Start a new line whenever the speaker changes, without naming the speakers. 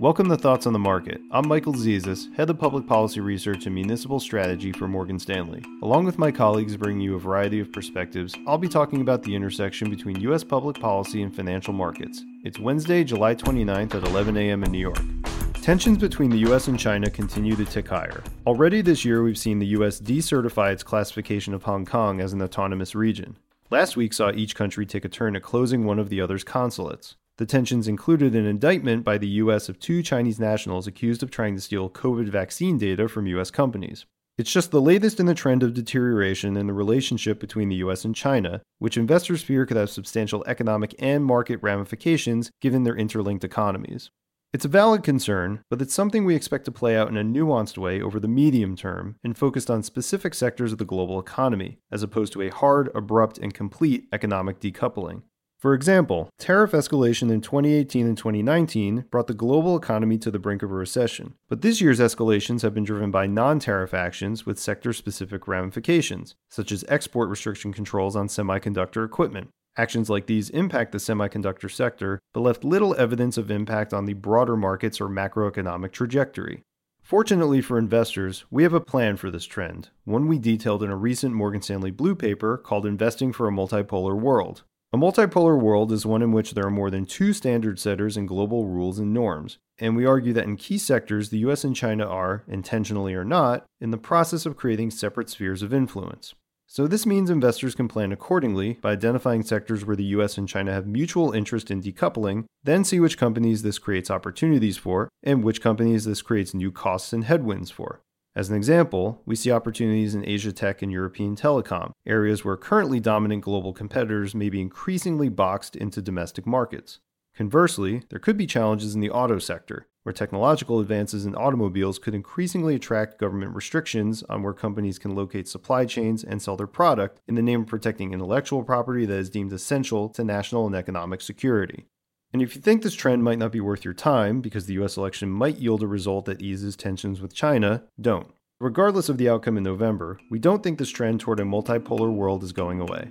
Welcome to Thoughts on the Market. I'm Michael Zezas, Head of Public Policy Research and Municipal Strategy for Morgan Stanley. Along with my colleagues bringing you a variety of perspectives, I'll be talking about the intersection between U.S. public policy and financial markets. It's Wednesday, July 29th at 11 a.m. in New York. Tensions between the US and China continue to tick higher. Already this year, we've seen the US decertify its classification of Hong Kong as an autonomous region. Last week saw each country take a turn at closing one of the other's consulates. The tensions included an indictment by the U.S. of two Chinese nationals accused of trying to steal COVID vaccine data from U.S. companies. It's just the latest in the trend of deterioration in the relationship between the US and China, which investors fear could have substantial economic and market ramifications given their interlinked economies. It's a valid concern, but it's something we expect to play out in a nuanced way over the medium term and focused on specific sectors of the global economy, as opposed to a hard, abrupt, and complete economic decoupling. For example, tariff escalation in 2018 and 2019 brought the global economy to the brink of a recession. But this year's escalations have been driven by non tariff actions with sector specific ramifications, such as export restriction controls on semiconductor equipment. Actions like these impact the semiconductor sector, but left little evidence of impact on the broader markets or macroeconomic trajectory. Fortunately for investors, we have a plan for this trend, one we detailed in a recent Morgan Stanley Blue paper called Investing for a Multipolar World. A multipolar world is one in which there are more than two standard setters and global rules and norms, and we argue that in key sectors, the US and China are, intentionally or not, in the process of creating separate spheres of influence. So, this means investors can plan accordingly by identifying sectors where the US and China have mutual interest in decoupling, then see which companies this creates opportunities for, and which companies this creates new costs and headwinds for. As an example, we see opportunities in Asia tech and European telecom, areas where currently dominant global competitors may be increasingly boxed into domestic markets. Conversely, there could be challenges in the auto sector, where technological advances in automobiles could increasingly attract government restrictions on where companies can locate supply chains and sell their product in the name of protecting intellectual property that is deemed essential to national and economic security. And if you think this trend might not be worth your time because the US election might yield a result that eases tensions with China, don't. Regardless of the outcome in November, we don't think this trend toward a multipolar world is going away.